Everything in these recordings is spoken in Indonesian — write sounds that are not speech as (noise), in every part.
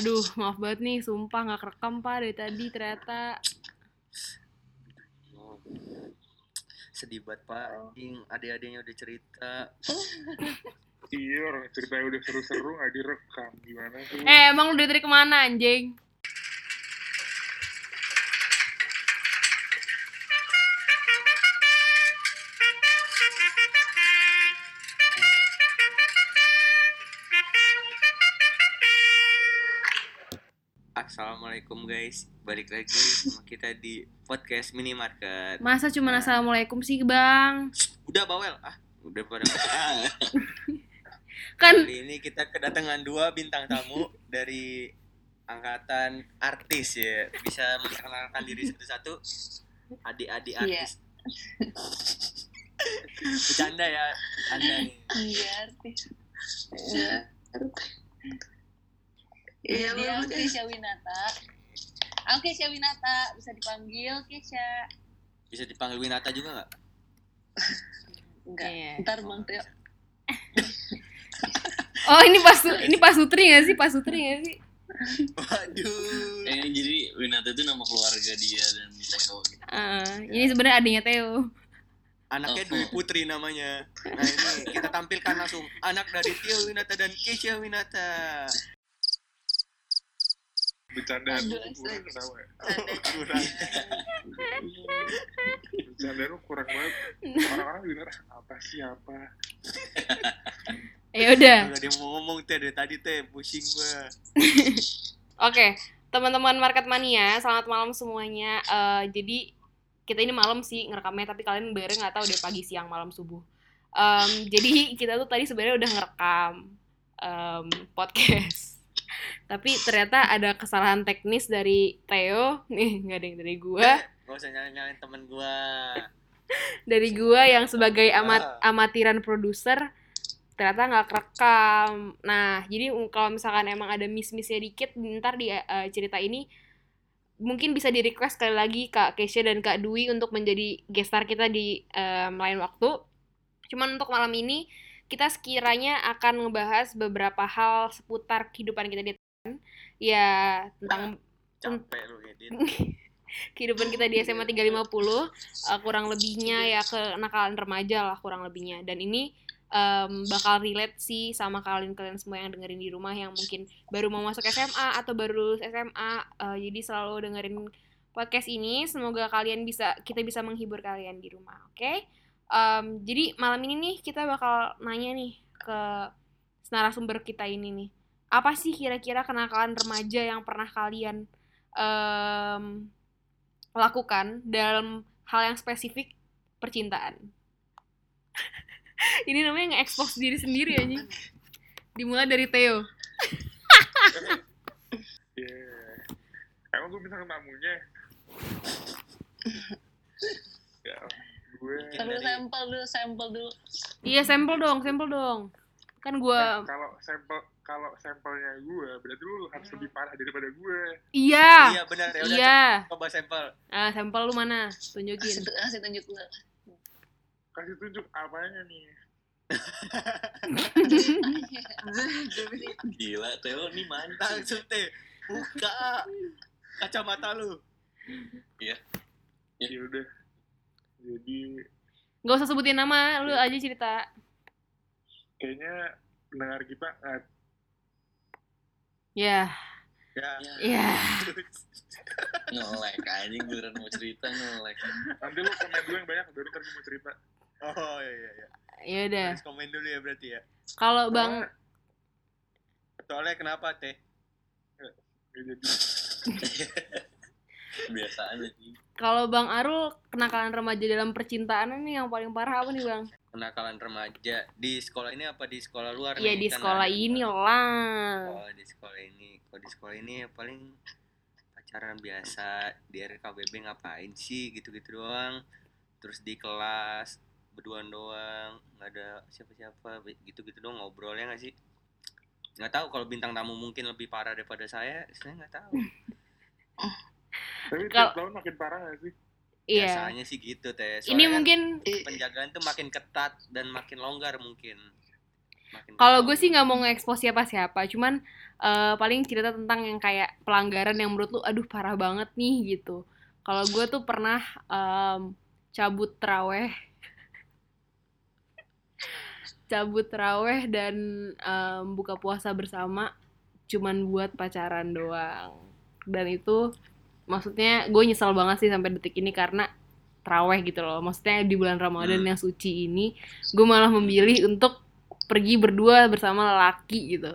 Aduh, maaf banget nih, sumpah nggak kerekam pak dari tadi ternyata. Oh. Sedih banget pak, Ing, adik-adiknya udah cerita. Iya, orang ceritanya udah seru-seru nggak direkam. Gimana sih? Eh, emang lu dari ke mana anjing? Assalamualaikum guys, balik lagi sama kita di podcast minimarket. Masa cuma assalamualaikum sih bang? Udah bawel, ah udah pada ah. (laughs) Kan Kali ini kita kedatangan dua bintang tamu dari angkatan artis ya, bisa memperkenalkan diri satu-satu. Adik-adik Iya. artis. Bercanda ya, bercanda nih. Iya, artis. Iya. Iya, dia. Kesha Winata. Aku Kesha Winata, bisa dipanggil Kesha. Bisa dipanggil Winata juga nggak? (laughs) Enggak, Iya. ntar Bang Teo. (laughs) Oh ini pas ini pas Sutri gak sih? Pas Sutri gak sih? Waduh. Eh, jadi Winata itu nama keluarga dia dan Teo gitu. Ah, ini sebenarnya adiknya Theo. Anaknya Oh. Dwi Putri namanya. Nah ini kita tampilkan langsung anak dari Tio Winata dan Keisha Winata. Bercanda lu kurang. Kurang. Bercanda lu kurang banget. Orang-orang denger apa sih apa. Ya udah. Gak ada yang mau ngomong teh dari tadi teh pusing gua. (laughs) Oke, teman-teman Market Mania, selamat malam semuanya. Eh, jadi kita ini malam sih ngerekamnya, tapi kalian dengernya nggak tahu deh pagi, siang, malam, subuh. Em, (laughs) jadi kita tuh tadi sebenarnya udah ngerekam em, podcast, tapi ternyata ada kesalahan teknis dari Theo, nih nggak ada yang dari gua, Gak usah nyalain-nyalain temen gua. dari gua yang sebagai amat amatiran produser ternyata nggak kerekam. Nah, jadi um, kalau misalkan emang ada miss-missnya dikit, ntar di eh, cerita ini mungkin bisa di request sekali lagi Kak Kesha dan Kak Dwi untuk menjadi guest star kita di em, lain waktu. Cuman untuk malam ini kita sekiranya akan ngebahas beberapa hal seputar kehidupan kita di TN. ya tentang Capek lu (laughs) kehidupan kita di SMA 350 eh, kurang lebihnya ya kenakalan remaja lah kurang lebihnya. Dan ini em, bakal relate sih sama kalian-kalian semua yang dengerin di rumah yang mungkin baru mau masuk SMA atau baru lulus SMA eh, jadi selalu dengerin podcast ini. Semoga kalian bisa kita bisa menghibur kalian di rumah oke Em, jadi malam ini nih kita bakal nanya nih ke narasumber kita ini nih apa sih kira-kira kenakalan remaja yang pernah kalian em, lakukan dalam hal yang spesifik percintaan. (laughs) Ini namanya nge-expose diri sendiri aja. Dimulai dari Theo. Iya. Emang gue bisa tamunya? (laughs) ya, gue dulu Dari- sampel dulu, sampel dulu. Iya, sampel dong, sampel dong. Kan gua Eh, kalau sampel kalau sampelnya gue berarti lu harus lebih parah daripada gue. iya. Iya benar ya udah Iya. coba sampel. Ah, sampel lu mana? Kasih, Tunjukin. kasih tunjuk dulu. Kasih tunjuk apanya nih? (laughs) Gila, Teo nih mantap. Langsung teh buka kacamata lu. Ya udah. Jadi Gak usah sebutin nama, lu aja cerita. kayaknya pendengar kita nggak Ya, Ya. ya. (laughs) Nge-like anjing beneran mau cerita nge-like. nanti lu komen dulu yang banyak baru ntar gue mau cerita. Oh iya iya iya. Ya udah. Harus komen dulu ya berarti ya. Kalau Bang Soalnya kenapa teh? (laughs) Kebiasaan aja. kalau Bang Arul kenakalan remaja dalam percintaan ini yang paling parah apa nih, Bang? Kenakalan remaja di sekolah ini apa di sekolah luar? Iya di Kan sekolah ini lah. Oh di sekolah ini, kalau di sekolah ini ya paling pacaran biasa di RKBB ngapain sih gitu-gitu doang. Terus di kelas berduaan doang, nggak ada siapa-siapa gitu-gitu doang ngobrolnya nggak sih? Nggak tahu kalau bintang tamu mungkin lebih parah daripada saya, saya nggak tahu. (laughs) Tapi Kalau- tiap tahun makin parah gak sih? Iya. Biasanya sih gitu teh. Ini Soalnya kan mungkin penjagaan tuh makin ketat dan makin longgar mungkin. makin Kalau gue sih nggak mau nge-expose siapa-siapa, cuman eh, paling cerita tentang yang kayak pelanggaran yang menurut lu, aduh parah banget nih gitu. Kalau gue tuh pernah em, cabut traweh, (laughs) cabut traweh dan em, buka puasa bersama, cuman buat pacaran doang. Dan itu maksudnya gue nyesel banget sih sampai detik ini karena traweh gitu loh. Maksudnya di bulan Ramadan Hmm. yang suci ini, gue malah memilih untuk pergi berdua bersama lelaki gitu.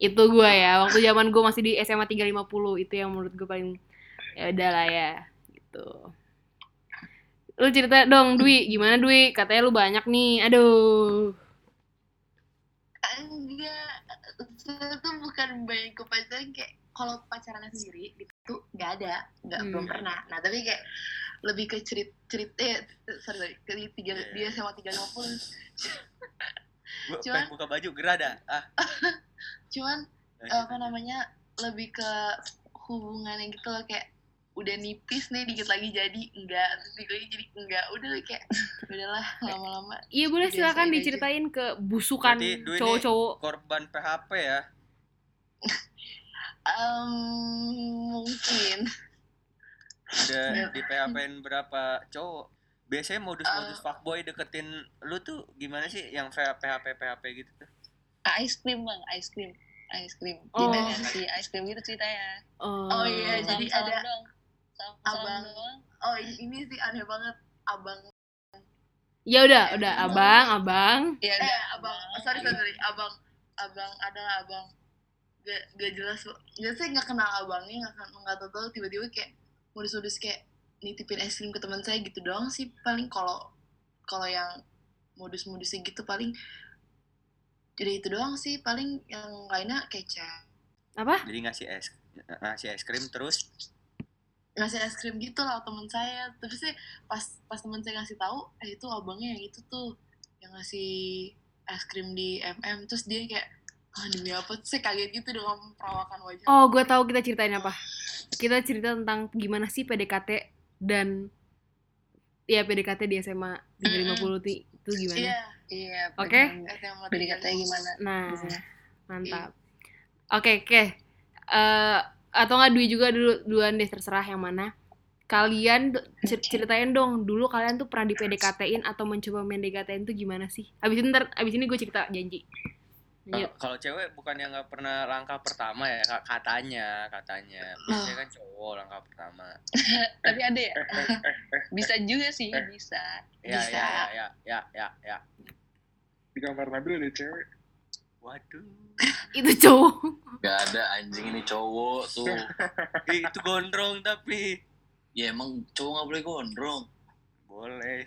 Itu gue ya, waktu zaman gue masih di SMA 350 itu yang menurut gue paling ya udah lah ya gitu. Lu cerita dong Dwi, gimana Dwi? Katanya lu banyak nih. Aduh. enggak saya tuh bukan banyak ke pacaran kayak kalau pacarannya sendiri itu nggak ada nggak Hmm. belum pernah. Nah tapi kayak lebih ke cerit cerita eh, sorry, sorry ke tiga Iya. dia sama tiga lima puluh. Cuman- buka baju gerah dah. Ah. (laughs) Cuman apa namanya lebih ke hubungannya gitu loh kayak udah nipis nih dikit lagi jadi enggak terus dikit lagi jadi enggak udah kayak (laughs) udahlah lama-lama Iya boleh silakan aja. diceritain ke busukan cowok-cowok. korban PHP ya (laughs) Em, mungkin udah Iya. di PHP-in berapa cowok biasanya modus-modus Eh. fuckboy deketin lu tuh gimana sih yang PHP PHP gitu tuh ice cream bang ice cream ice cream Oh. Jadi si ice cream gitu ceritanya Oh, iya, Eh, jadi ada- doang. Salam- Abang. doang. oh ini, sih aneh banget abang Ya udah, udah abang, abang. Iya, eh udah, abang sorry sorry, sorry abang abang adalah abang gak, gak jelas gak saya nggak kenal abangnya nggak nggak tahu tahu tiba-tiba kayak modus-modus kayak nitipin es krim ke teman saya gitu doang sih paling kalau kalau yang modus-modusnya gitu paling jadi itu doang sih paling yang lainnya kecap Apa? jadi ngasih es ngasih es krim terus ngasih es krim gitu lah teman saya tapi sih pas pas teman saya ngasih tahu eh itu abangnya yang itu tuh yang ngasih es krim di MM terus dia kayak ah demi apa Terus saya kaget gitu dengan perawakan wajah Oh, gue tahu kita ceritain apa. Kita cerita tentang gimana sih PDKT dan ya PDKT di SMA 350 ti- itu gimana? iya Iya. Oke. katanya gimana? Nah, Iya. mantap. Oke, oke. Eh, atau nggak Dwi juga dulu duluan deh terserah yang mana. Kalian ceritain dong dulu kalian tuh pernah di PDKT-in atau mencoba mendekatin tuh gimana sih? Abis ini ntar, abis ini gue cerita janji. Kalau cewek bukan yang nggak pernah langkah pertama ya katanya katanya biasanya kan cowok langkah pertama (laughs) Tapi ada ya? (laughs) bisa juga sih, bisa. ya Bisa. ya ya ya ya ya ya Di kamar Nabil ada cewek. Waduh (laughs) Itu cowok. Gak ada anjing ini cowok tuh. (laughs) Itu gondrong tapi ya emang cowok gak boleh gondrong. boleh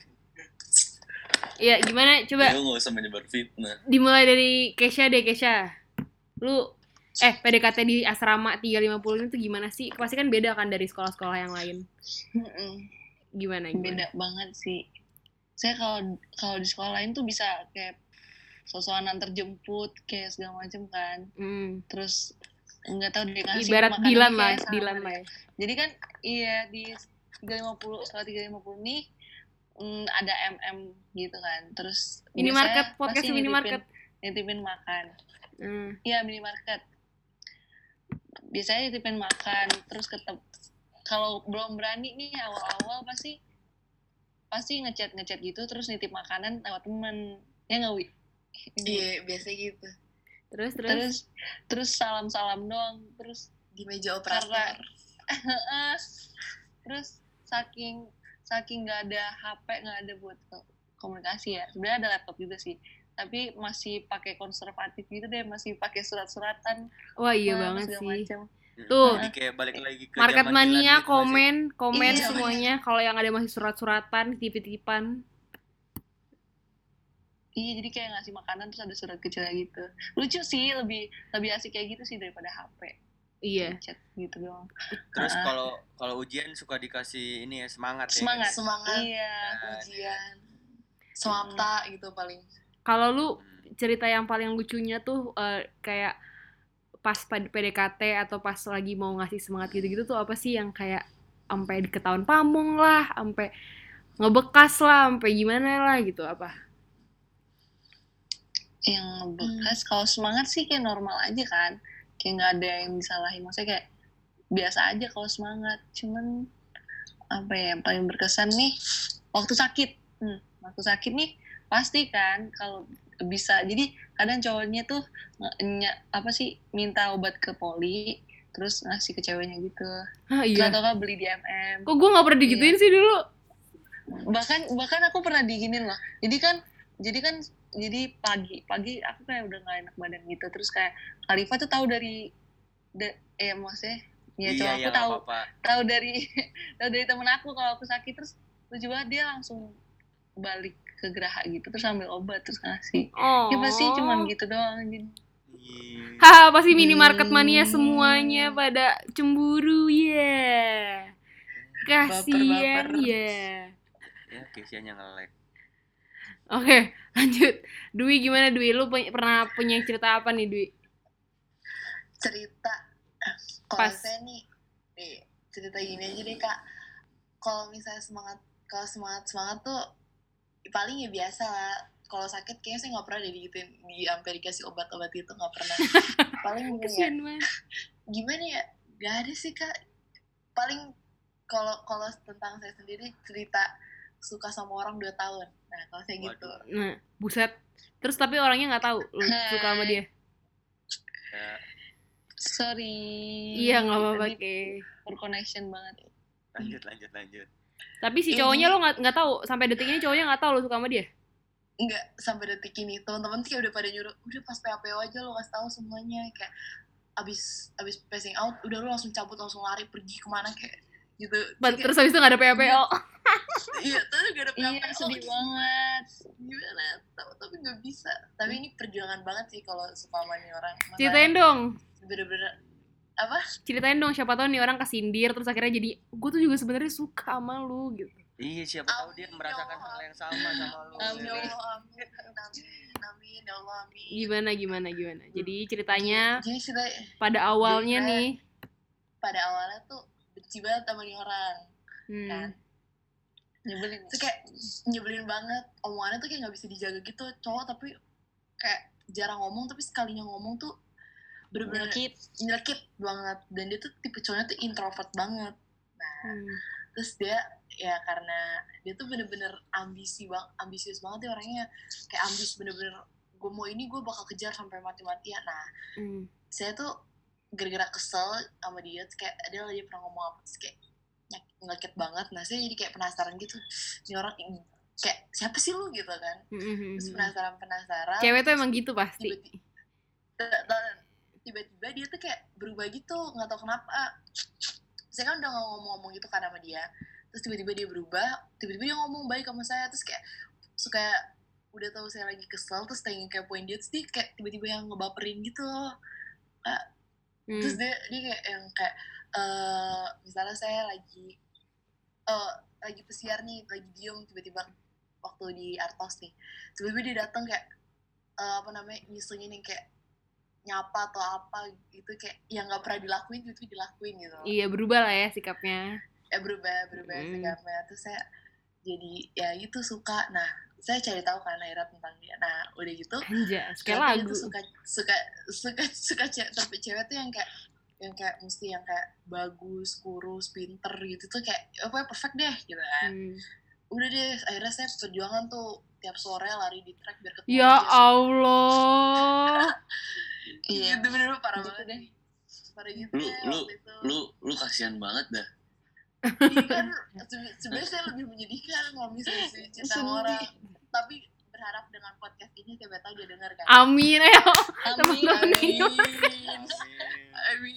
Ya gimana? Coba Lu gak usah menyebar fitnah. dimulai dari Kesha deh Kesha. Lu eh PDKT di asrama 350 ini tuh gimana sih? Pasti kan beda kan dari sekolah-sekolah yang lain. Gimana? gimana? Beda banget sih. Saya kalau kalau di sekolah lain tuh bisa kayak sosokan antar jemput kayak segala macem kan. Hmm. Terus nggak tahu dia ngasih Ibarat Dilan kayak lah, Dilan dia. lah ya. Jadi kan iya di 350 sekolah 350 nih mm, ada MM gitu kan. Terus Ini biasanya market, podcast pasti mini nitipin- makan. Hmm. Iya minimarket. Biasanya nitipin makan, terus ketep. Kalau belum berani nih awal-awal pasti pasti ngechat ngechat gitu, terus nitip makanan lewat temen. Ya nggak wi? Iya biasa gitu Terus terus. Terus terus salam salam doang, terus di meja Karena- operator (laughs) terus saking saking nggak ada HP nggak ada buat ko- komunikasi ya sebenarnya ada laptop juga sih tapi masih pakai konservatif gitu deh masih pakai surat-suratan Wah iya nah, banget sih. macam. Tuh. jadi kayak balik lagi ke Market mania gitu komen komen Iya. semuanya kalau yang ada masih surat-suratan titip-titipan. Iya jadi kayak ngasih makanan terus ada surat kecil gitu. Lucu sih lebih lebih asik kayak gitu sih daripada HP Iya. chat gitu doang. Terus kalau kalau ujian suka dikasih ini ya semangat ya Semangat. semangat. Iya. Ujian. Swapta gitu paling. Kalau lu Hmm. cerita yang paling lucunya tuh eh, kayak pas PDKT atau pas lagi mau ngasih semangat gitu-gitu tuh apa sih yang kayak sampai ketahuan pamong lah, sampai ngebekas lah, sampai gimana lah gitu apa? Yang bekas kalau semangat sih kayak normal aja kan. Kayak nggak ada yang disalahin. Maksudnya kayak biasa aja kalau semangat. Cuman apa ya yang paling berkesan nih waktu sakit. Hmm, waktu sakit nih pasti kan kalau bisa. Jadi kadang cowoknya tuh nge- ny- apa sih minta obat ke poli terus ngasih ke ceweknya gitu. Hah, iya. atau nggak beli di MM Kok gue gak pernah digituin sih dulu? bahkan bahkan aku pernah diginin loh. Jadi kan jadi kan jadi pagi pagi aku kayak udah nggak enak badan gitu terus kayak Khalifa tuh tahu dari da, eh maksudnya ya cowok iya aku iya tahu tahu dari (laughs) tahu dari temen aku kalau aku sakit terus lucu banget dia langsung balik ke Geraha gitu terus ambil obat terus ngasih Oh. ya pasti cuman gitu doang jadi Iya. Haha, pasti minimarket mania Hmm. semuanya pada cemburu ya. Kasian Baper-baper. ya. ya Kesia-nya nge-lag Oke, (laughs) lanjut. Dwi gimana Dwi? Lu punya- pernah punya cerita apa nih Dwi? cerita. Kalau saya nih nih cerita gini aja deh kak. Kalau misalnya semangat kalau semangat semangat tuh paling ya biasa lah. Kalau sakit kayaknya saya nggak pernah deh digituin di sampai dikasih obat-obat itu nggak pernah. (laughs) Paling gini ya. (laughs) Gimana ya? Gak ada sih kak. Paling kalau kalau tentang saya sendiri cerita suka sama orang dua tahun nah kalau saya gitu Waduh. Nah, buset. Terus tapi orangnya nggak tahu lu suka sama dia. ya sorry Iya, nggak apa-apa, Ke. poor connection banget lanjut lanjut lanjut Tapi si Ini- cowoknya lo nggak nggak tahu sampai detik ini cowoknya nggak tahu lo suka sama dia. nggak sampai detik ini teman-teman sih udah pada nyuruh udah pas PAPO aja lo kasih tahu semuanya kayak abis abis passing out udah lo langsung cabut langsung lari pergi ke mana kayak gitu Terus habis itu nggak ada PPO. (laughs) iya tapi gak ada iya sedih banget gimana tapi, tapi nggak bisa tapi ini perjuangan banget sih kalau suka sama nih orang Masalahnya Ceritain dong. bener-bener apa Ceritain dong siapa tahu nih orang kesindir terus akhirnya jadi gue tuh juga sebenarnya suka sama lu gitu. iya siapa tahu dia Amin, merasakan ya hal yang sama sama lu Amin. ya ya. Allah amin amin amin ya Allah amin Gimana gimana gimana. Jadi ceritanya jadi cerita pada awalnya Jadi, nih. pada awalnya tuh benci banget sama nih orang Hmm. kan nyebelin. Itu kayak nyebelin banget. Omongannya tuh kayak nggak bisa dijaga gitu cowok tapi kayak jarang ngomong tapi sekalinya ngomong tuh bener-bener nyelkit nyelekit banget. Dan dia tuh tipe cowoknya tuh introvert banget. Hmm. terus dia ya karena dia tuh bener-bener ambisi bang ambisius banget ya orangnya. Kayak ambis bener-bener gue mau ini gue bakal kejar sampai mati-matian. Nah Hmm. saya tuh gara-gara kesel sama dia kayak dia lagi pernah ngomong apa? Terus kayak ngekit banget nah saya jadi kayak penasaran gitu ini orang ini- kayak siapa sih lu gitu kan Hmm, hmm, hmm, terus hmm. penasaran penasaran Cewek tuh emang gitu pasti. tiba-tiba dia tuh kayak berubah gitu nggak tahu kenapa saya kan udah ngomong-ngomong gitu kan sama dia terus tiba-tiba dia berubah tiba-tiba dia ngomong baik sama saya terus kayak suka udah tahu saya lagi kesel terus pengen kayak poin dia terus dia kayak tiba-tiba yang ngebaperin gitu loh Hmm. terus dia dia kayak yang kayak eh misalnya saya lagi eh lagi pesiar nih lagi diem tiba-tiba waktu di artos nih tiba-tiba dia datang kayak eh, apa namanya nyusulin yang kayak nyapa atau apa gitu kayak yang nggak pernah dilakuin itu dilakuin gitu Iya berubah lah ya sikapnya. eh berubah berubah Hmm. sikapnya terus saya jadi ya itu suka nah saya cari tahu kan akhirnya tentang dia nah udah gitu Anjas, kayak dia lagu. tuh suka suka suka suka cewek tapi cewek tuh yang kayak yang kayak mesti yang kayak bagus kurus pinter gitu tuh kayak apa perfect deh gitu kan Hmm. udah deh akhirnya saya perjuangan tuh tiap sore lari di track biar ketemu Ya dia sih. Allah. (laughs) iya itu bener parah Gitu banget deh. parah gitu Lu- lu- itu lu lu kasihan banget dah Iya kan (laughs) sebe- sebenarnya saya lebih menyedihkan kalau misalnya Sedih. orang tapi berharap dengan podcast ini siapa tahu dia dengar kan Amin ayo. amin Amin. Amin. Amin.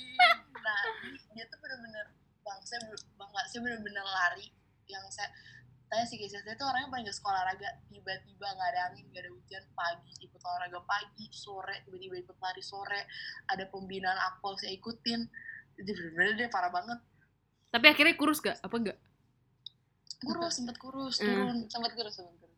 Nah, dia- tuh bener-bener bang, saya bangga, saya bener-bener lari yang saya tanya sih guys, saya tuh orangnya paling gak suka olahraga tiba-tiba nggak ada angin nggak ada hujan pagi ikut olahraga pagi sore tiba-tiba ikut lari sore ada pembinaan akpol saya ikutin jadi bener-bener dia parah banget Tapi akhirnya kurus gak? Apa enggak? kurus sempet kurus Hmm. turun sempat kurus sempat kurus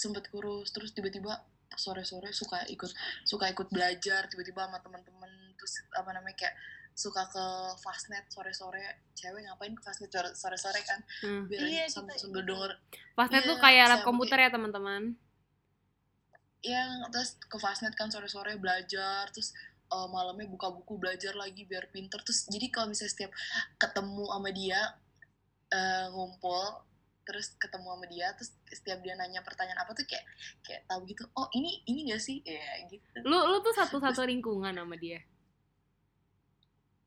sempet kurus terus tiba-tiba sore-sore suka ikut suka ikut belajar tiba-tiba sama teman-teman terus apa namanya kayak suka ke fastnet sore-sore cewek ngapain ke fastnet sore- sore-sore kan Hmm. biar Iya, sambil, sambil denger Fastnet Iya, tuh kayak saya komputer ya teman-teman. yang terus ke Fastnet kan sore-sore belajar terus eh, malamnya buka buku belajar lagi biar pinter terus jadi kalau misalnya setiap ketemu sama dia eh, ngumpul terus ketemu sama dia terus setiap dia nanya pertanyaan apa tuh kayak kayak tahu gitu oh ini ini gak sih ya gitu Lu lu tuh satu-satu lingkungan sama dia.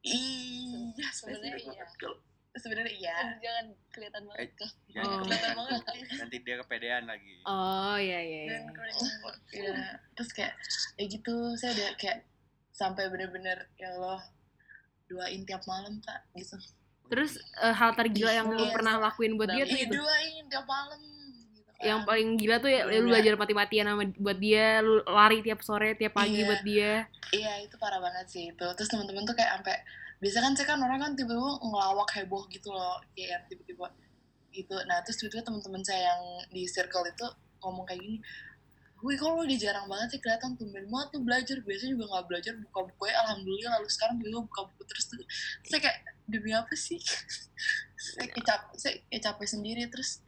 iya Sebenarnya sebenarnya iya. iya sebenarnya iya Jangan kelihatan banget kok. Jangan Oh. kelihatan banget nanti dia kepedean lagi Oh iya iya. iya. dan kalau ya terus kayak ya gitu saya udah kayak sampai bener-bener ya Allah doain tiap malam kak gitu Terus eh, hal tergila yang lu Iya. pernah lakuin buat dia tuh Iya itu. gitu kan. Yang paling gila tuh ya lu Iya. belajar mati-matian sama buat dia, lu lari tiap sore, tiap pagi Iya. buat dia. iya itu parah banget sih itu terus teman-teman tuh kayak sampai biasa kan saya kan orang kan tiba-tiba ngelawak heboh gitu loh kayak yang tiba-tiba gitu nah terus tiba-tiba teman-teman saya yang di circle itu ngomong kayak gini Wih, kok lo udah jarang banget sih kelihatan tumben banget tuh belajar. Biasanya juga nggak belajar buka buku ya, alhamdulillah. Lalu sekarang juga buka buku terus tuh. Saya kayak, demi apa sih? (laughs) saya kayak capek, saya kayak capek sendiri. Terus,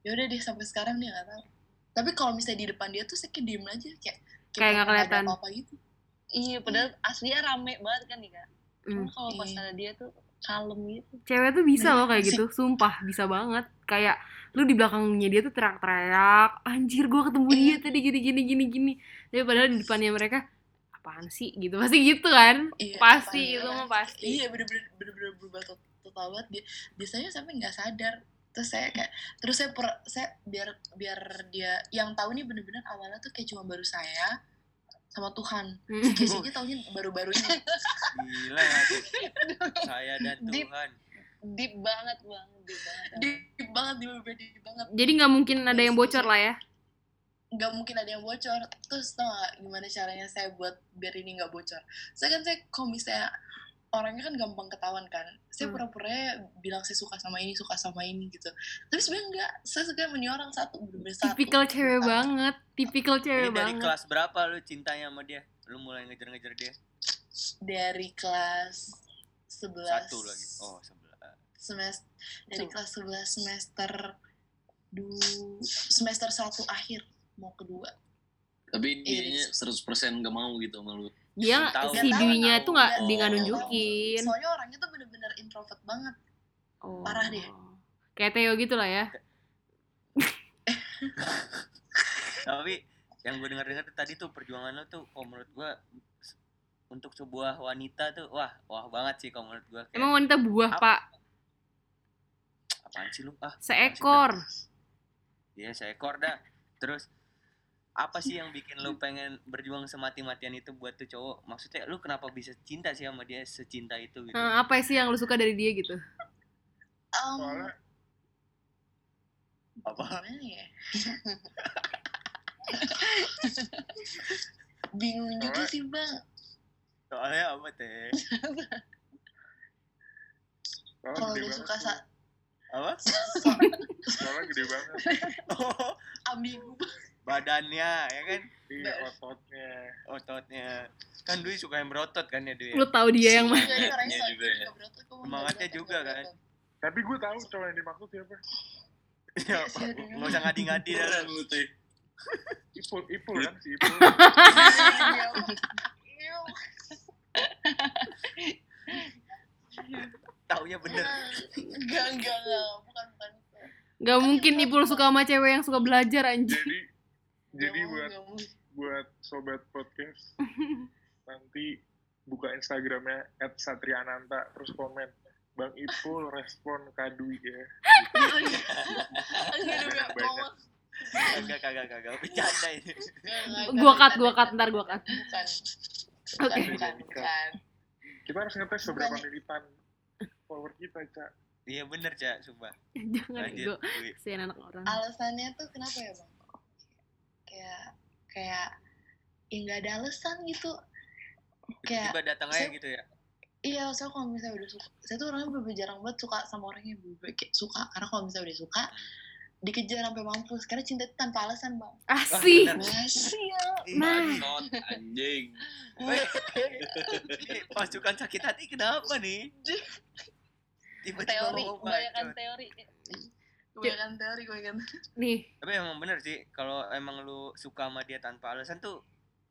ya udah deh sampai sekarang dia nggak tahu. Tapi kalau misalnya di depan dia tuh saya kayak diem aja. Kayak, Kayak nggak kelihatan. apa-apa gitu. Iya, padahal aslinya rame banget kan nih kak. Cuma Hmm. kalau pas Iya. ada dia tuh kalem gitu. Cewek tuh bisa Bener loh kayak sih. gitu, sumpah bisa banget. Kayak lu di belakangnya dia tuh teriak-teriak, anjir gua ketemu dia Iya. tadi gini gini gini gini. Tapi padahal di depannya mereka apaan sih gitu pasti gitu kan Iya, pasti apaan itu ya? mah pasti Iya bener-bener bener-bener berubah tot- total banget dia. Biasanya sampai nggak sadar. Terus saya kayak terus saya per, saya biar biar dia yang tahu nih bener-bener awalnya tuh kayak cuma baru saya sama Tuhan. Hmm. Si Casey aja taunya baru-baru ini. gila ya saya dan. Tuhan Deep banget bang, deep banget. Deep banget bener deep banget. jadi nggak mungkin ada yang bocor lah ya Nggak mungkin ada yang bocor. Terus tau gak gimana caranya saya buat biar ini nggak bocor? Saya kan saya kalau misalnya orangnya kan gampang ketahuan kan. Saya Hmm. pura-pura bilang saya suka sama ini, suka sama ini gitu. Tapi sebenarnya enggak. Saya suka sama ini orang satu, bener-bener satu. tipikal cewek Satu. banget tipikal ini cewek dari banget kelas berapa lu cintanya sama dia lu mulai ngejar-ngejar dia dari kelas 11 satu lagi oh semester dari kelas 11 semester du semester satu akhir mau kedua Tapi Iya, dianya 100% gak mau gitu sama lu. dia tahu. si Nggak tuh dia Oh. nunjukin soalnya orangnya tuh bener-bener introvert banget Oh. parah deh. kayak Theo gitu lah ya (laughs) tapi yang gue dengar-dengar tuh tadi tuh perjuangan lo tuh kalau menurut gue untuk sebuah wanita tuh wah wah banget sih kalau menurut gue emang wanita buah Apa? pak apaan sih lu? Ah seekor. Iya seekor dah terus apa sih yang bikin lu pengen berjuang semati-matian itu buat tuh cowok? Maksudnya lu kenapa bisa cinta sih sama dia secinta itu gitu? Eh, apa sih yang lu suka dari dia gitu? Um, apa? Ya? (laughs) Bingung juga Soalnya- sih bang. Soalnya apa teh? (laughs) Kalau banget suka sa- apa? Soalnya gede banget. Oh. Ambigu. Badannya ya kan? Iya ototnya. Ototnya. Kan Dwi suka yang berotot kan ya Dwi? Lu tahu dia yang mana? Jadi orangnya Iya juga ya. suka berotot, kok nggak Semangatnya juga kan? berotot. tapi gue tahu cowok yang dimaksud siapa. Ya apa nggak usah ngadi-ngadi dah lu teh. Ipul Ipul kan si Ipul. (laughs) (laughs) Iya, iya. Taunya bener Enggak, enggak, enggak. Bukan, bukan itu. Gak mungkin Ipul suka sama cewek yang suka belajar anjir jadi jadi Nggak buat nggak buat sobat podcast (laughs) nanti buka Instagramnya @satriananta terus komen Bang Ipul respon Kadui ya (laughs) Enggak, enggak, mau. kagak kagak kagak bercanda ini Gua cut, gua cut, ntar gua cut. Bukan. Oke. Bukan, bukan, bukan. kita harus ngetes seberapa militan follower kita cak iya bener cak sumpah (laughs) Jangan ego lanjut Dwi. Kesian anak orang Alasannya tuh kenapa ya, Bang? Kayak kayak ya nggak ada alasan gitu. Kayak tiba-tiba datang aja gitu ya Iya, saya kalau misalnya udah suka, saya tuh orangnya bener jarang banget suka sama orang yang bener kayak suka. Karena kalau misalnya udah suka, dikejar sampai mampus. Karena cinta itu tanpa alasan, bang. Asih bener. Sial. Nah. Not anjing. (laughs) Pasukan sakit hati kenapa nih tiba-tiba teori, kebanyakan teori. kebanyakan teori kebanyakan nih tapi emang bener sih kalau emang lu suka sama dia tanpa alasan tuh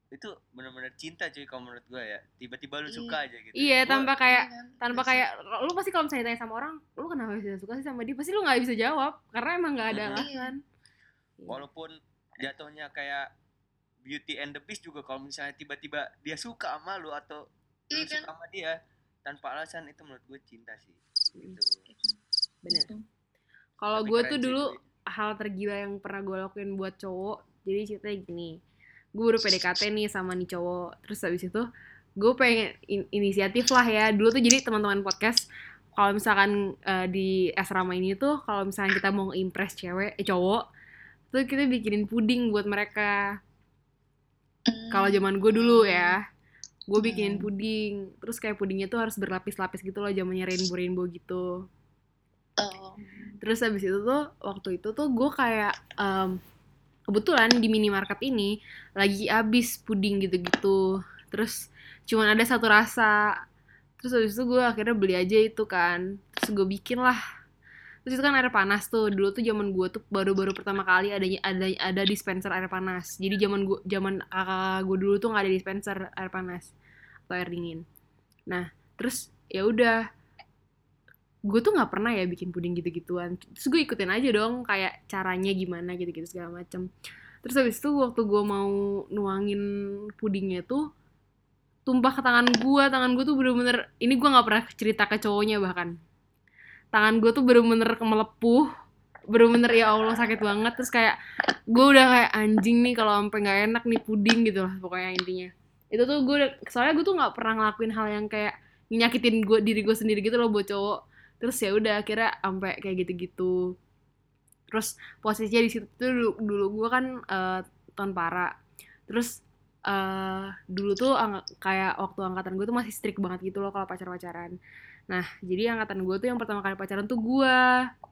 itu bener-bener cinta cuy kalau menurut gue ya tiba-tiba lu Iya. suka aja gitu iya Gua- tanpa kayak Iya kan? tanpa Biasa. kayak lu pasti kalau misalnya tanya sama orang lu kenapa bisa suka sih sama dia pasti lu nggak bisa jawab karena emang nggak ada alasan walaupun jatuhnya kayak Beauty and the Beast juga kalau misalnya tiba-tiba dia suka sama lu atau lu Iya kan? suka sama dia tanpa alasan itu menurut gue cinta sih gitu bener. Gitu. kalau gue tuh dulu hal tergila yang pernah gue lakuin buat cowok jadi ceritanya gini. Gue baru PDKT nih sama nih cowok terus habis itu gue pengen in- inisiatif lah ya. Dulu tuh jadi teman-teman podcast kalau misalkan eh, di asrama ini tuh kalau misalkan kita mau impress cewek eh, cowok tuh kita bikinin puding buat mereka. Kalau zaman gue dulu ya gue Hmm. puding terus kayak pudingnya tuh harus berlapis-lapis gitu loh zamannya rainbow rainbow gitu Oh. Terus habis itu tuh waktu itu tuh gue kayak em, kebetulan di minimarket ini lagi habis puding gitu-gitu. Terus cuman ada satu rasa. Terus habis itu gue akhirnya beli aja itu kan. Terus gue bikin lah. Terus itu kan air panas tuh. Dulu tuh zaman gue tuh baru-baru pertama kali adanya ada ada dispenser air panas. Jadi zaman gue zaman kakak gue dulu tuh nggak ada dispenser air panas atau air dingin. Nah, terus ya udah gue tuh nggak pernah ya bikin puding gitu-gituan. Terus gue ikutin aja dong kayak caranya gimana gitu-gitu segala macem. Terus habis itu waktu gue mau nuangin pudingnya tuh tumpah ke tangan gue tangan gue tuh bener-bener ini gue nggak pernah cerita ke cowoknya bahkan. Tangan gue tuh bener-bener melepuh bener-bener ya Allah sakit banget. Terus kayak gue udah kayak anjing nih kalau sampai nggak enak nih puding gitu lah pokoknya intinya itu tuh gue soalnya gue tuh nggak pernah ngelakuin hal yang kayak nyakitin gue diri gue sendiri gitu loh buat cowok. Terus ya udah akhirnya sampai kayak gitu-gitu. Terus posisinya di situ tuh dulu, dulu gue kan eh, tahun para. Terus eh dulu tuh kayak waktu angkatan gue tuh masih strict banget gitu loh kalau pacar-pacaran. Nah jadi angkatan gue tuh yang pertama kali pacaran tuh gue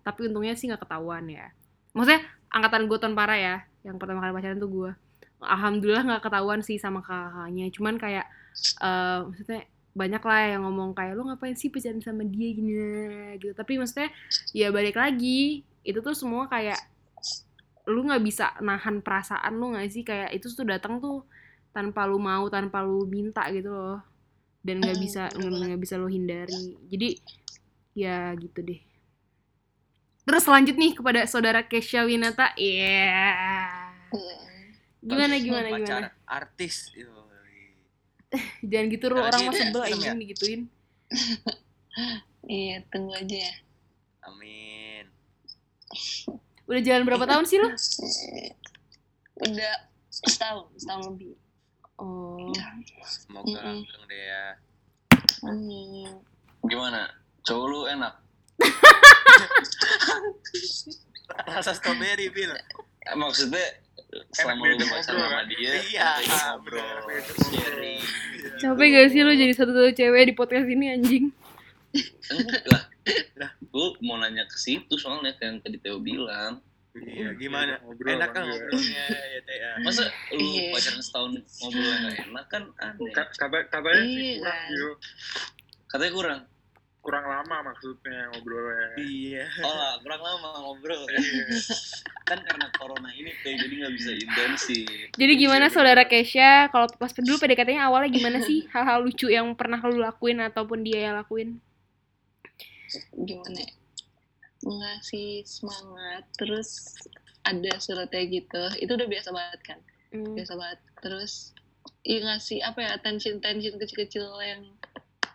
tapi untungnya sih nggak ketahuan ya. Maksudnya angkatan gue tahun para ya yang pertama kali pacaran tuh gue alhamdulillah nggak ketahuan sih sama kakaknya. Cuman kayak eh maksudnya banyak lah yang ngomong kayak lu ngapain sih pacaran sama dia gini? gitu. Tapi maksudnya ya balik lagi itu tuh semua kayak lu nggak bisa nahan perasaan lu nggak sih? Kayak itu tuh datang tuh tanpa lu mau tanpa lu minta gitu loh. Dan nggak Hmm, bisa banget. nggak bisa lu hindari. Jadi ya gitu deh. Terus lanjut nih kepada saudara Kesha Winata. Iya gimana gimana pacar gimana artis (laughs) jangan gitu lu orang mah deh, sebel film ya? digituin (laughs) Iya, tunggu aja ya. amin udah jalan berapa tahun sih lu (laughs) Udah setahun, setahun lebih. oh semoga Mm-mm. langgeng deh ya Amin. Gimana? Cowok lu enak? rasa strawberry bil maksudnya selama lu pacaran sama dia, Iya, ngobrol, sharing. capek gak sih lu jadi satu-satu cewek di podcast ini anjing Enggak lah. Gue mau nanya ke situ soalnya kayak yang tadi Theo bilang. iya gimana Ngobrol enak kan ngobrolnya ya teh ya Masa lu Iya. pacaran setahun ngobrol nggak enak kan aneh. Ka- kata katanya sih Iya, kurang kan. Katanya kurang. Kurang lama maksudnya ngobrolnya iya Oh lah, kurang lama ngobrol. Iya. kan karena corona ini tuh jadi nggak bisa intensif. jadi gimana saudara. Kesha kalau pas dulu PDKT-nya awalnya gimana sih hal-hal lucu yang pernah lu lakuin ataupun dia yang lakuin Gimana ya? Ngasih semangat, terus ada suratnya gitu. Itu udah biasa banget kan? Hmm. Biasa banget. Terus ya ngasih apa ya attention-attention kecil-kecil yang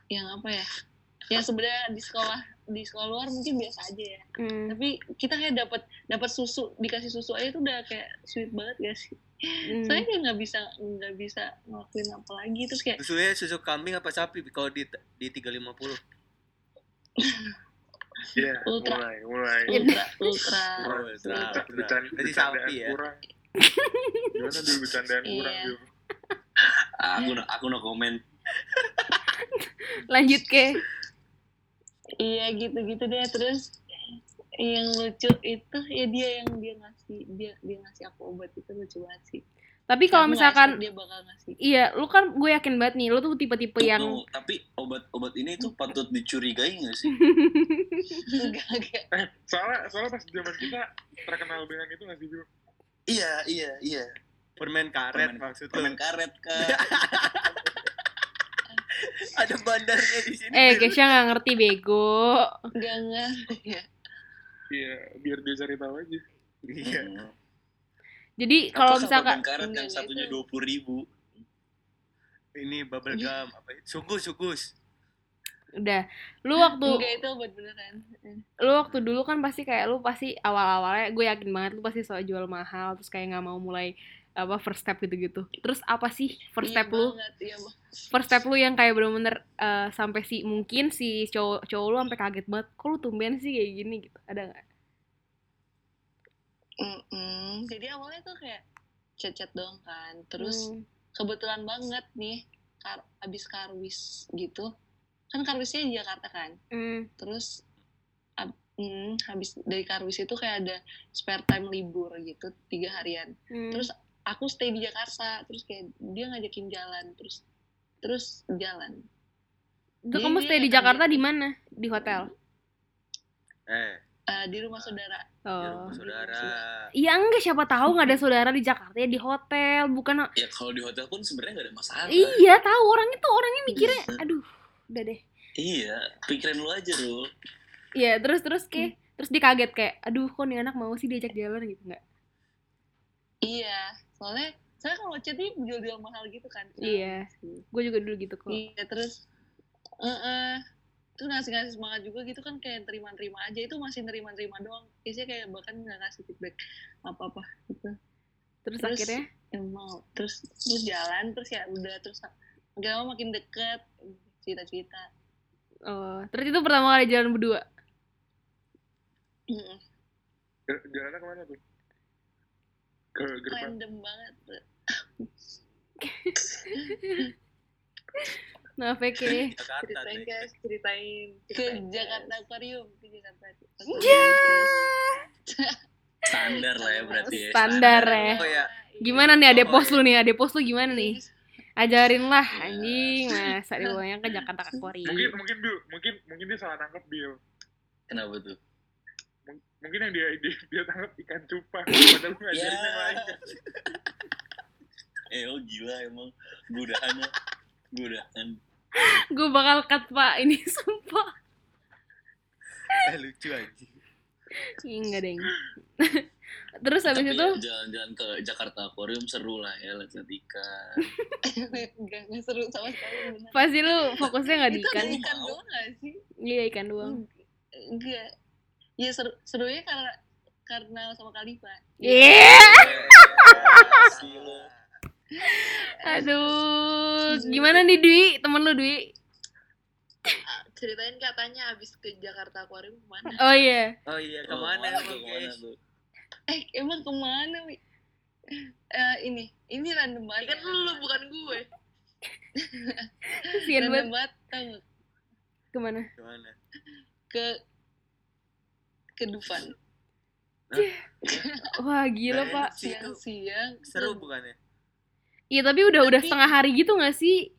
yang apa ya? Yang sebenarnya di sekolah di sekolah luar mungkin biasa aja ya. Hmm. Tapi kita kayak dapat dapat susu, dikasih susu aja tuh udah kayak sweet banget gak sih? Hmm. Saya kayak nggak bisa nggak bisa ngelakuin apa lagi terus kayak susunya susu kambing apa sapi kalau di di 350 (laughs) Iya, Ultra. mulai, mulai. ultra ultra ultra, ultra. Berarti bercandaan sapi ya? kurang. (laughs) Gimana dulu bercandaan Iya. kurang, Gil? Aku no, aku no komen. lanjut ke iya gitu gitu deh terus yang lucu itu ya dia yang dia ngasih dia dia ngasih aku obat itu lucu banget sih Tapi kalau misalkan dia bakal ngasih iya, lu kan gue yakin banget nih, lu tuh tipe-tipe yang Tuh, tapi obat-obat ini tuh patut dicurigai nggak sih? (laughs) enggak enggak Eh, soalnya soalnya pas zaman kita terkenal dengan itu nggak sih iya, iya, iya. permen karet Permen- maksud Permen karet kak. (laughs) ada bandarnya di sini eh Bil. Kesha nggak ngerti bego. enggak enggak ya Iya, biar dia cari tahu aja. iya Hmm. Jadi kalau misalkan karet yang satunya dua puluh ribu. ini bubble gum apa itu? sukus sukus udah lu waktu enggak itu obat beneran lu waktu dulu kan pasti kayak lu pasti awal-awalnya gue yakin banget lu pasti soal jual mahal terus kayak nggak mau mulai apa first step gitu-gitu. Terus apa sih first Iya step lu? banget, iya banget. First step lu yang kayak bener-bener eh, sampai si mungkin si cowok cowok lu sampai kaget banget. Kok lu tumben sih kayak gini gitu? Ada nggak? Mm-mm. Jadi awalnya tuh kayak chat-chat doang kan. Terus Hmm. kebetulan banget nih kar abis karwis gitu. Kan karwisnya di Jakarta kan. Hmm. Terus ab- mm, habis dari karwis itu kayak ada spare time libur gitu tiga harian. Hmm. Terus aku stay di Jakarta. Terus kayak dia ngajakin jalan. Terus terus jalan. Itu kamu stay di Jakarta di mana? Di hotel. eh Eh, di rumah saudara. di Oh. rumah saudara Iya enggak siapa tahu nggak ada saudara di Jakarta ya di hotel bukan Ya kalau di hotel pun sebenarnya nggak ada masalah. Iya tahu orang itu orangnya mikirnya aduh udah deh Iya, pikirin lu aja dulu. Iya terus terus kayak terus dia kaget kayak aduh kok nih anak mau sih diajak jalan gitu nggak Iya. Soalnya saya kalau chat ini jual-jual mahal gitu kan. Iya. gue juga dulu gitu kok. Iya terus eh eh, tuh ngasih-ngasih semangat juga gitu kan kayak terima-terima aja. Itu masih terima-terima doang. Biasanya kayak bahkan nggak ngasih feedback apa-apa gitu. Terus, Terus- akhirnya? emang terus terus jalan terus ya udah terus makin lama makin deket cerita-cerita. Oh terus itu pertama kali jalan berdua? Mm-mm. J- Jalannya ke mana tuh? Ke gerbang. random banget nah (laughs) VK Jakarta ceritain guys ceritain ke ceritain. Jakarta Aquarium ke Jakarta Ya. (laughs) Standar lah ya berarti ya. Standar ya. oh ya gimana nih ade Oh, pos iya. lu nih ade pos lu gimana nih ajarin lah anjing (laughs) masa dibawanya ke Jakarta Aquarium Mungkin mungkin Bill, mungkin mungkin dia salah nangkep Bill. Kenapa tuh? Mung- Mungkin yang dia dia, dia tangkap ikan cupang, (laughs) padahal Ya. ngajarin yang lain. (laughs) Eh, oh gila emang. Gudahannya. Gudahan. gue bakal cut pak ini (laughs) sumpah eh, lucu aja enggak deng terus habis Tapi itu ya, jalan-jalan ke Jakarta Aquarium seru lah ya lihat ikan. nggak nggak seru sama sekali bener pasti lu fokusnya nggak di ikan ikan doang nggak sih iya ikan doang enggak ya seru serunya karena karena sama Kalifa iya. Gila. aduh gimana nih Dwi? Temen lu Dwi? Ceritain katanya abis ke Jakarta Aquarium ke mana? Oh iya. Oh iya Oh, ke mana tuh, emang ke mana guys? Tuh? eh emang ke mana wi? Eh, ini ini random banget. Kan lu bukan gue. (laughs) Sian random banget. tau ke mana? Ke mana? Ke ke Dufan (laughs) wah gila pak. siang-siang. seru bukannya? Iya tapi udah udah Tapi- setengah hari gitu nggak sih?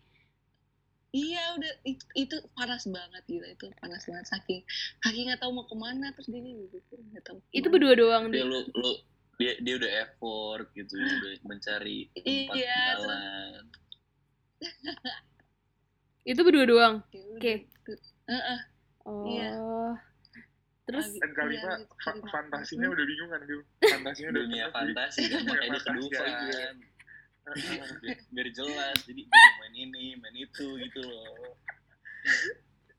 Iya udah itu, itu panas banget gila itu panas banget. Saking saking nggak tahu mau ke mana terus dia gitu nggak tahu itu berdua doang Dia lu lu dia dia udah effort gitu udah mencari tempat Iya, jalan. itu berdua doang? Ya udah, Oke. gitu. Heeh, oh. Iya. Terus Dan iya, fa- cerita. fantasinya udah bingung kan Bill. (laughs) Fantasinya udah dunia fantasi kan makanya dia kan biar, biar jelas jadi gue main ini main itu gitu loh.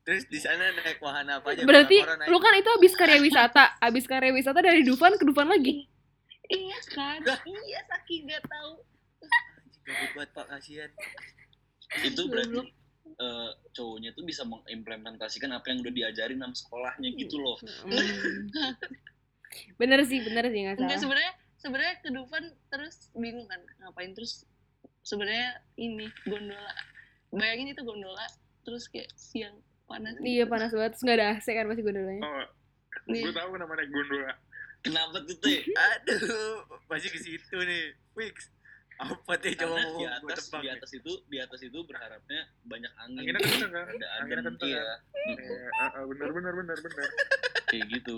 Terus di sana naik wahana apa aja? Berarti lu kan itu habis karya wisata habis karya wisata dari Dufan ke Dufan lagi? Iya kan? Iya saking nggak tahu. Gabut banget pak. Kasihan. Itu berarti eh, cowoknya tuh bisa mengimplementasikan apa yang udah diajarin sama sekolahnya gitu loh. Hmm. (laughs) bener sih bener sih nggak enggak salah sebenarnya sebenarnya ke Dufan terus bingung kan ngapain terus sebenarnya ini gondola bayangin itu gondola terus kayak siang panas iya panas banget terus nggak ada AC kan masih gondolanya. Oh, Nih. gue tahu namanya gondola. kenapa tuh teh? (laughs) Aduh pasti ke situ nih. Fix Apa teh coba di atas tebak di nih. atas itu di atas itu berharapnya banyak angin Anginnya kenceng kan? ada Anginnya kenceng iya kan? Iya, ah, ah, bener bener bener bener. kayak gitu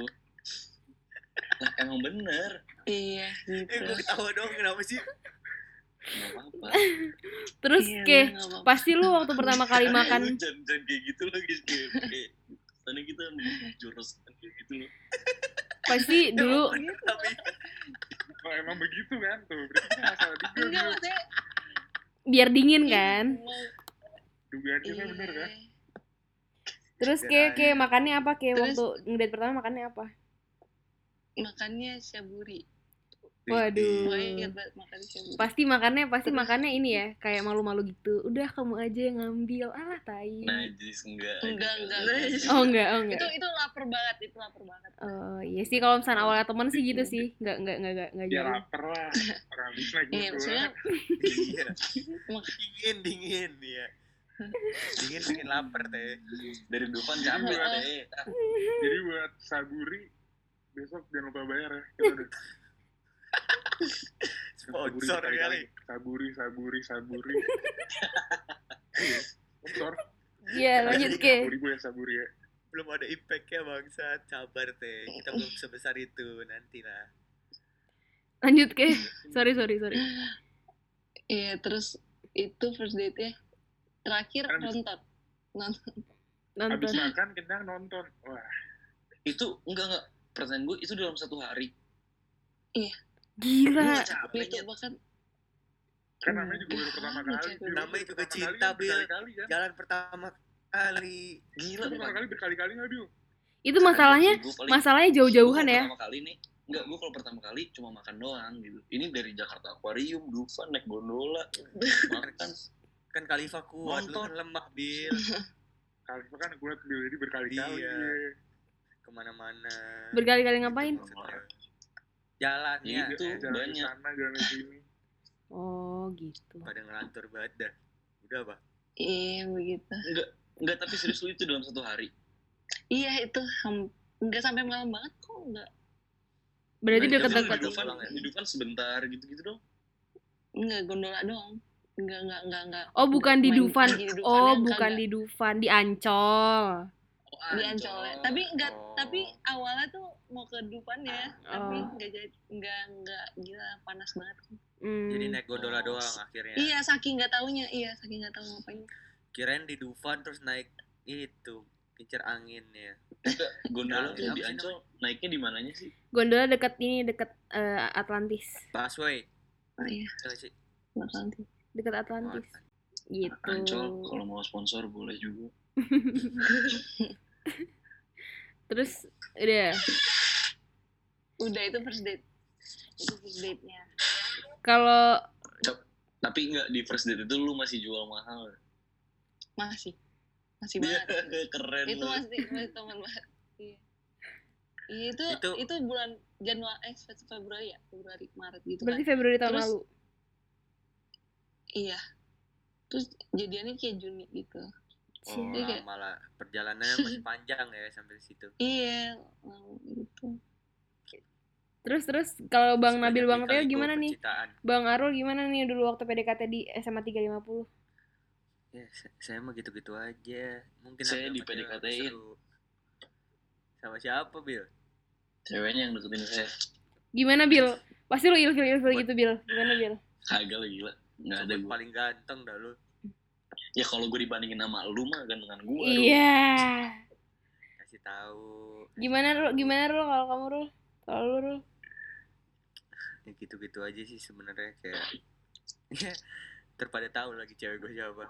lah emang bener Iya Eh gitu. gue ketawa dong kenapa sih? apa-apa Terus Iya, ke apa-apa. pasti lu waktu pertama kali makan jangan, jangan kayak gitu lagi kayak kayak tadi kita jurus kayak gitu loh pasti dulu Oh emang begitu kan tuh, berarti kita nggak salah juga. Enggak maksudnya. biar dingin kan. mau- Dugaan kita bener kan? Iya. Terus ke ke makannya apa ke waktu ngedate pertama makannya apa? Makannya syaburi. Waduh. Banget makan syaburi. Pasti makannya pasti Terus- makannya ini ya kayak malu-malu gitu. Udah kamu aja yang ngambil. Alah tai. najis enggak Enggak, enggak. Oh enggak, oh enggak. Itu itu lapar banget, itu lapar banget. Oh iya sih kalau misalnya awalnya temen sih gitu sih. Enggak (laughs) enggak enggak enggak, enggak Ya jauh. lapar lah, orang habis naik Iya, maksudnya (laughs) Iya. Dingin dingin ya. Dingin bikin lapar teh. dari Dufan capek Iya. deh Ah, jadi buat saburi besok jangan lupa bayar ya. Saburi Sponsor kali. Saburi, saburi, saburi. (laughs) Iya, sponsor. Iya, lanjut ke. Ribu ya saburi ya. Belum ada impact-nya bangsat. Sabar teh. Kita belum sebesar itu nanti lah. Lanjut ke. Sorry, sorry, sorry. Iya, terus itu first date ya. Terakhir Habis- nonton. Nonton. Habis Nonton. makan kenyang nonton. Wah, itu enggak enggak pertanyaan gue itu dalam satu hari Gila. capek Itu bahkan kan namanya juga baru pertama kali. Namanya juga cinta, Bil. Kan. Jalan pertama kali. gila Itu pertama kali berkali-kali nggak Bil? Itu masalahnya masalahnya jauh-jauhan ya. pertama kali nih enggak gue kalau pertama kali cuma makan doang gitu ini dari Jakarta Aquarium Dufan naik gondola makan (laughs) Kan Khalifa kuat, lu kan lemah, Bil. (laughs) Itu kan gue Bil, jadi berkali-kali. Iya. Iya. Ke mana-mana. Berkali-kali ngapain? Maksudnya. Jalannya. Itu Eh, Jalan banyak. sana, jalan sini. Oh, gitu. Pada ngelantur banget dah. Udah, Pak. iya begitu. enggak enggak tapi serius lu itu dalam satu hari Iya itu ham- nggak sampai malam banget kok enggak Berarti Nah, deket-deket. di Dufan di Dufan sebentar gitu-gitu dong enggak gondola doang. Enggak enggak enggak enggak. Oh, bukan di Main Dufan. lagi di Dufan, Oh, enggak, bukan enggak. di Dufan, di Ancol. Oh, di Ancol ya. Tapi enggak Oh. tapi awalnya tuh mau ke Dufan ya, tapi Oh. enggak jadi enggak enggak gila panas banget. Hmm. Jadi naik gondola Oh. doang akhirnya. Iya, saking nggak taunya, iya saking nggak tahu ngapain. Kirain di Dufan terus naik itu kincir angin ya. gondola tuh di sih Ancol naiknya di mananya sih Gondola deket ini deket eh, Atlantis. Busway. Oh iya, nanti. Deket Atlantis. Gitu. Ancol kalau mau sponsor boleh juga (laughs) Terus udah Udah itu first date. Itu first date-nya. kalau tapi enggak di first date itu lu masih jual mahal Masih. Masih banget. (laughs) keren itu masih masih teman banget. Iya. Iya itu, itu Itu- bulan Januari eh Februari ya, Februari Maret gitu berarti kan. Februari tahun Terus- lalu. Iya. Terus jadiannya kayak Juni gitu. Oh, kayak- malah perjalanannya masih (laughs) panjang ya sampai situ. Iya, gitu. Terus terus kalau Bang Sebanyak Nabil Bang Teo gimana nih? percintaan. Bang Arul gimana nih dulu waktu PDKT di SMA 350? Ya, sa- saya mah gitu-gitu aja. Mungkin Saya di PDKT-in. seru. Sama siapa, Bil? ceweknya yang deketin saya Gimana Bil? Pasti lu ilfil-ilfil gitu Bil. Gimana Bil? kagak lah gila nggak ada paling ganteng dah lu. Ya kalau gue dibandingin sama lu mah gantengan gue Iya. Kasih tahu. Gimana Rul? Gimana Rul kalau kamu Rul? Kalau lu Rul? Ya gitu-gitu aja sih sebenarnya kayak ya terpada tahu lagi cewek gue siapa.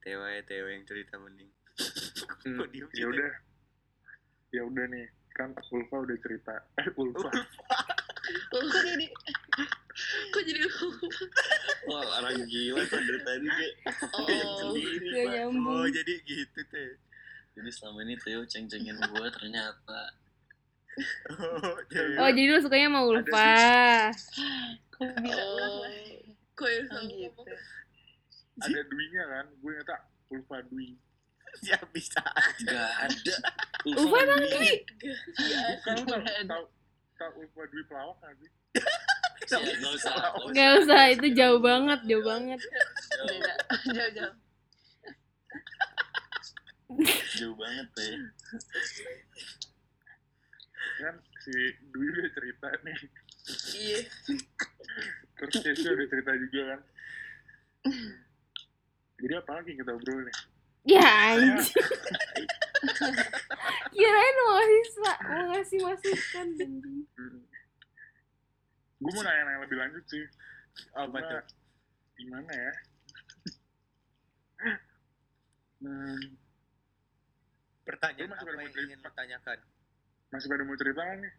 Tewa ya Tewa yang cerita mending. Hmm, Kok diem ya udah. Ya udah nih, kan Ulfa udah cerita. Eh, Ulfa. Kok jadi kok jadi wah orang gila tuh dari tadi kayak Oh. sendiri Gak Pak. nyambung. Oh, jadi gitu teh. jadi selama ini Theo ceng-cengin gue ternyata Oh, cewek. Oh jadi lu sukanya sama Ulfa. Kok bisa Oh. Ulfa? Kok ya Oh, sama gitu. Ada Dwi-nya kan, gue nyata Ulfa Dwi. (laughs) ya bisa. gak ada Ulfa emang Dwi. Bukan lu tau, tau, Ulfa Dwi pelawak nggak sih? Ya, nggak usah. nggak Gak usah, itu jauh banget, jauh banget. Jauh, Beda. Jauh-jauh. jauh banget teh. Kan si Dwi udah cerita nih. Iya. Terus Casey udah cerita juga kan. Jadi apa lagi kita obrol nih? Ya anjing. Kirain mau ngasih, sa- mau ngasih masukan. Gue mau nanya-nanya lebih lanjut sih. Apa Cuma, tuh? Gimana ya? (laughs) Hmm, Pertanyaan apa yang ingin cerita? lu tanyakan? masih pada mau cerita kan nih?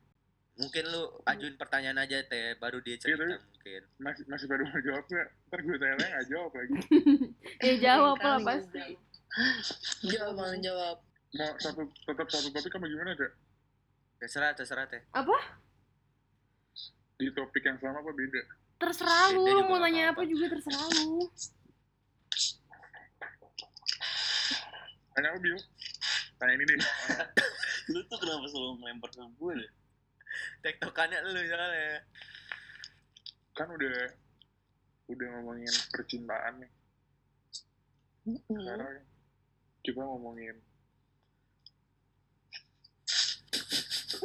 Mungkin lu ajuin pertanyaan aja teh, baru dia cerita tapi- mungkin. Masih masih pada mau jawab nggak? Ntar gue tanya nggak jawab lagi. (laughs) Ya jawab lah Kali pasti. Jawab, Bang, jawab. Mau satu tetap satu topik apa gimana cak? Terserah, terserah teh. Apa? Di topik yang sama apa beda? Terserah lu, mau nanya apa-apa. apa juga terserah lu. Tanya apa Bil? Tanya ini deh. (laughs) Lu tuh kenapa selalu ngelempar ke gue deh? Tektokannya lu soalnya. Kan udah udah ngomongin percintaan nih. Sekarang kita ngomongin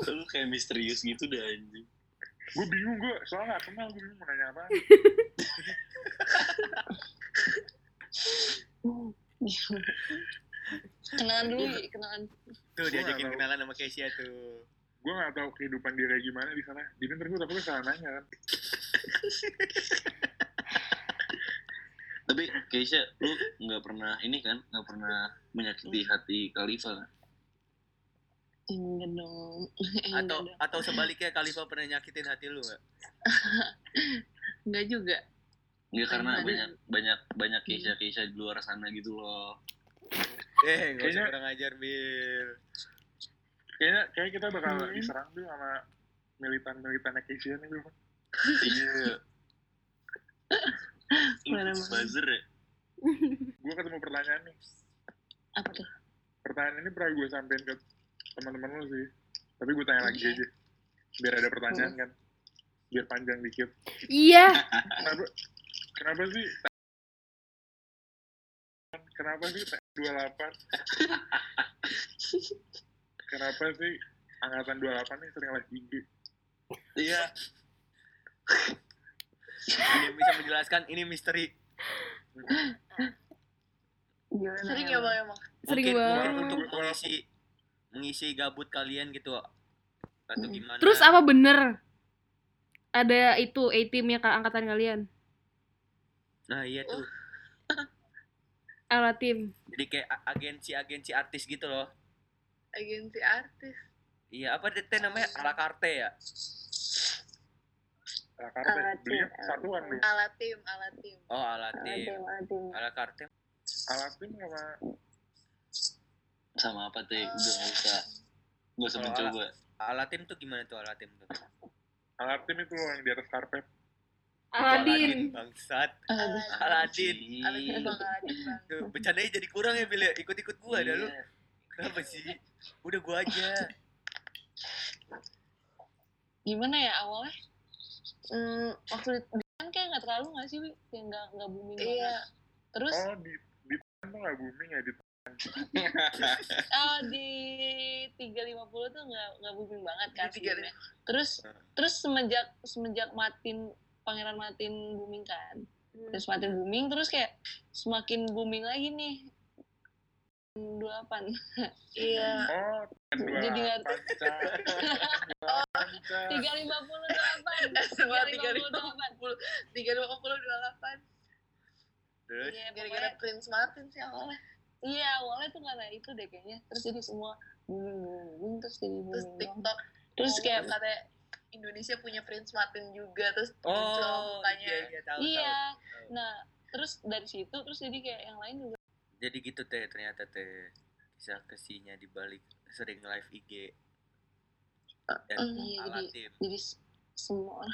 Lu kayak misterius gitu dah anjing. Gue bingung gue soalnya gak kenal gue bingung mau nanya apa kenalan dulu kenalan Tuh Gua diajakin nggak tahu. kenalan sama Kesia tuh. gue gak tahu kehidupan dia kayak gimana di sana jadi ntar gue takutnya salah nanya kan Tapi Keisha, lu nggak pernah ini kan? Nggak pernah menyakiti hati Khalifa kan? Enggak dong (laughs) enggak Atau dong atau sebaliknya Khalifa pernah nyakitin hati lu gak? enggak (laughs) juga Nggak karena Ada. banyak banyak banyak Keisha Keisha di luar sana gitu loh. Eh, gak usah Kayaknya- kurang ajar, Bil. kayaknya kayak kita bakal Hmm. diserang tuh sama militan-militan Acacia nih gue Iya. (laughs) Buzzer ya? gue ketemu pertanyaan nih apa tuh pertanyaan ini pernah gue sampein ke teman-teman lu sih tapi gue tanya lagi aja biar ada pertanyaan kan biar panjang dikit Iya. kenapa kenapa sih kenapa sih 28 kenapa sih angkatan 28 nih sering live IG Iya. Ini bisa menjelaskan ini misteri. gimana Sering ya, Bang, emang? Sering mungkin, mungkin banget. untuk mengisi mengisi gabut kalian gitu atau gimana Terus apa bener? Ada itu A-teamnya ke angkatan kalian? nah iya tuh (laughs) Ala tim. jadi kayak a- agensi-agensi artis gitu loh Agensi artis. iya apa deh teh namanya ala carte ya karena Alat belinya tim. satuan nih Alat tim, alat tim. oh ala tim Adim, adim. ala carte alat tim sama Sama apa teh? Udah nggak usah nggak usah mencoba. ala tim tuh gimana tuh ala tim tuh alat tim itu yang di atas karpet Aladin. bangsat Aladin. Aladin tuh bercandanya jadi kurang ya Bil ya ikut-ikut gua dah lu Iya. kenapa sih udah gua aja gimana ya awalnya hmm, waktu di kan kayak nggak terlalu nggak sih Wi? kayak nggak nggak booming Iya. banget terus oh di di tuh nggak booming ya di (laughs) oh, di tiga lima puluh tuh nggak nggak booming banget kan 350. sebelumnya. terus terus semenjak semenjak matin pangeran matin booming kan terus matin booming terus kayak semakin booming lagi nih delapan Iya. oh dua Jadi nggak- (laughs) tiga lima puluh delapan Semua tiga lima 350. puluh 350 28. terus Iya, Gara-gara Prince Martin sih awalnya. Iya, awalnya tuh karena itu deh kayaknya. Terus jadi semua booming, booming, booming, terus jadi Terus booming. doang. TikTok Terus ngomong kayak, katanya Indonesia punya Prince Martin juga terus oh mukanya. iya iya tahu iya. tahu. Nah, terus dari situ, terus jadi kayak yang lain juga. jadi gitu teh ternyata teh kisah kesinya di balik sering live IG dan Iya, ala jadi, tim jadi semua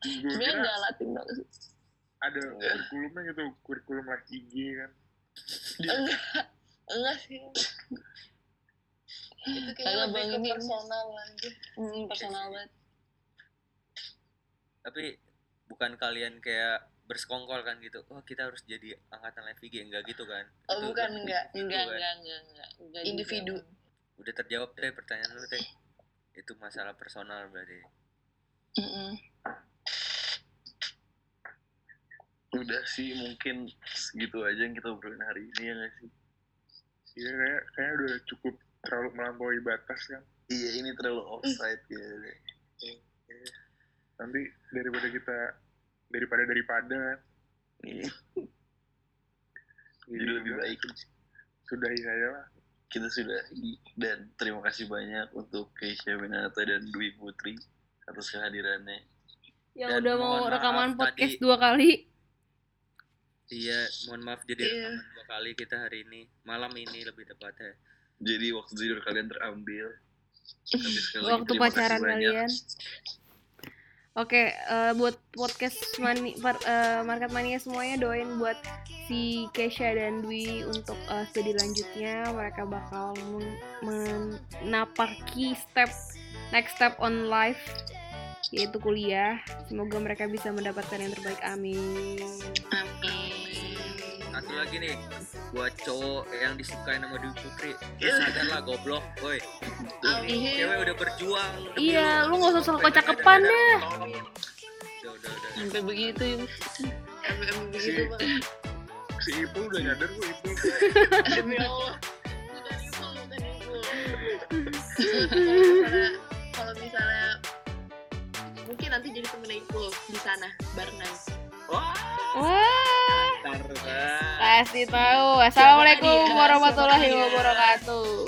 Sebenarnya nggak latin banget sih. ada kurikulumnya gitu kurikulum live IG kan Enggak. Enggak sih. Itu kayaknya lebih Bang, ke ini- personal aja. Hmm, personal banget. tapi bukan kalian kayak bersekongkol kan gitu oh kita harus jadi angkatan live IG enggak gitu kan Oh, Itu bukan, enggak. individu enggak kan. enggak enggak enggak, enggak juga. Individu. udah terjawab teh pertanyaan lu teh itu masalah personal berarti Mm-mm. Udah sih mungkin segitu aja yang kita obrolin hari ini ya nggak sih? Iya kayak kayak udah cukup terlalu melampaui batas kan. Iya ini terlalu offside ya. Nanti daripada kita daripada daripada kan. Iya. Jadi lebih udah, baik Sudahi saja lah. kita sudah dan terima kasih banyak untuk Keisha Benata dan Dwi Putri atas kehadirannya. Yang Dan udah mau rekaman tadi- podcast dua kali. Iya mohon maaf jadi Iya. rekaman dua kali kita hari ini malam ini lebih tepatnya Jadi waktu tidur kalian terambil. Waktu pacaran kalian. Oke, eh, buat podcast mani, par- eh, market mania semuanya doain buat si Kesha dan Dwi untuk eh, studi lanjutnya. Mereka bakal men- menapaki step next step on life yaitu kuliah. Semoga mereka bisa mendapatkan yang terbaik. Amin. Amin. Satu lagi nih buat cowok yang disukai nama Dewi Putri ya sadarlah goblok woi ini cewek udah berjuang demi Iya, lu nggak usah sok kecakepan deh. ada- udah udah udah Sampai begitu ya. Begitu Si- Ipul udah nyadar gue Ipul. Demi Allah. Bukan ibu, ibu. Kalau misalnya, mungkin nanti jadi temen ibu di sana barengan. wah. Pasti tahu. Assalamualaikum warahmatullahi wabarakatuh.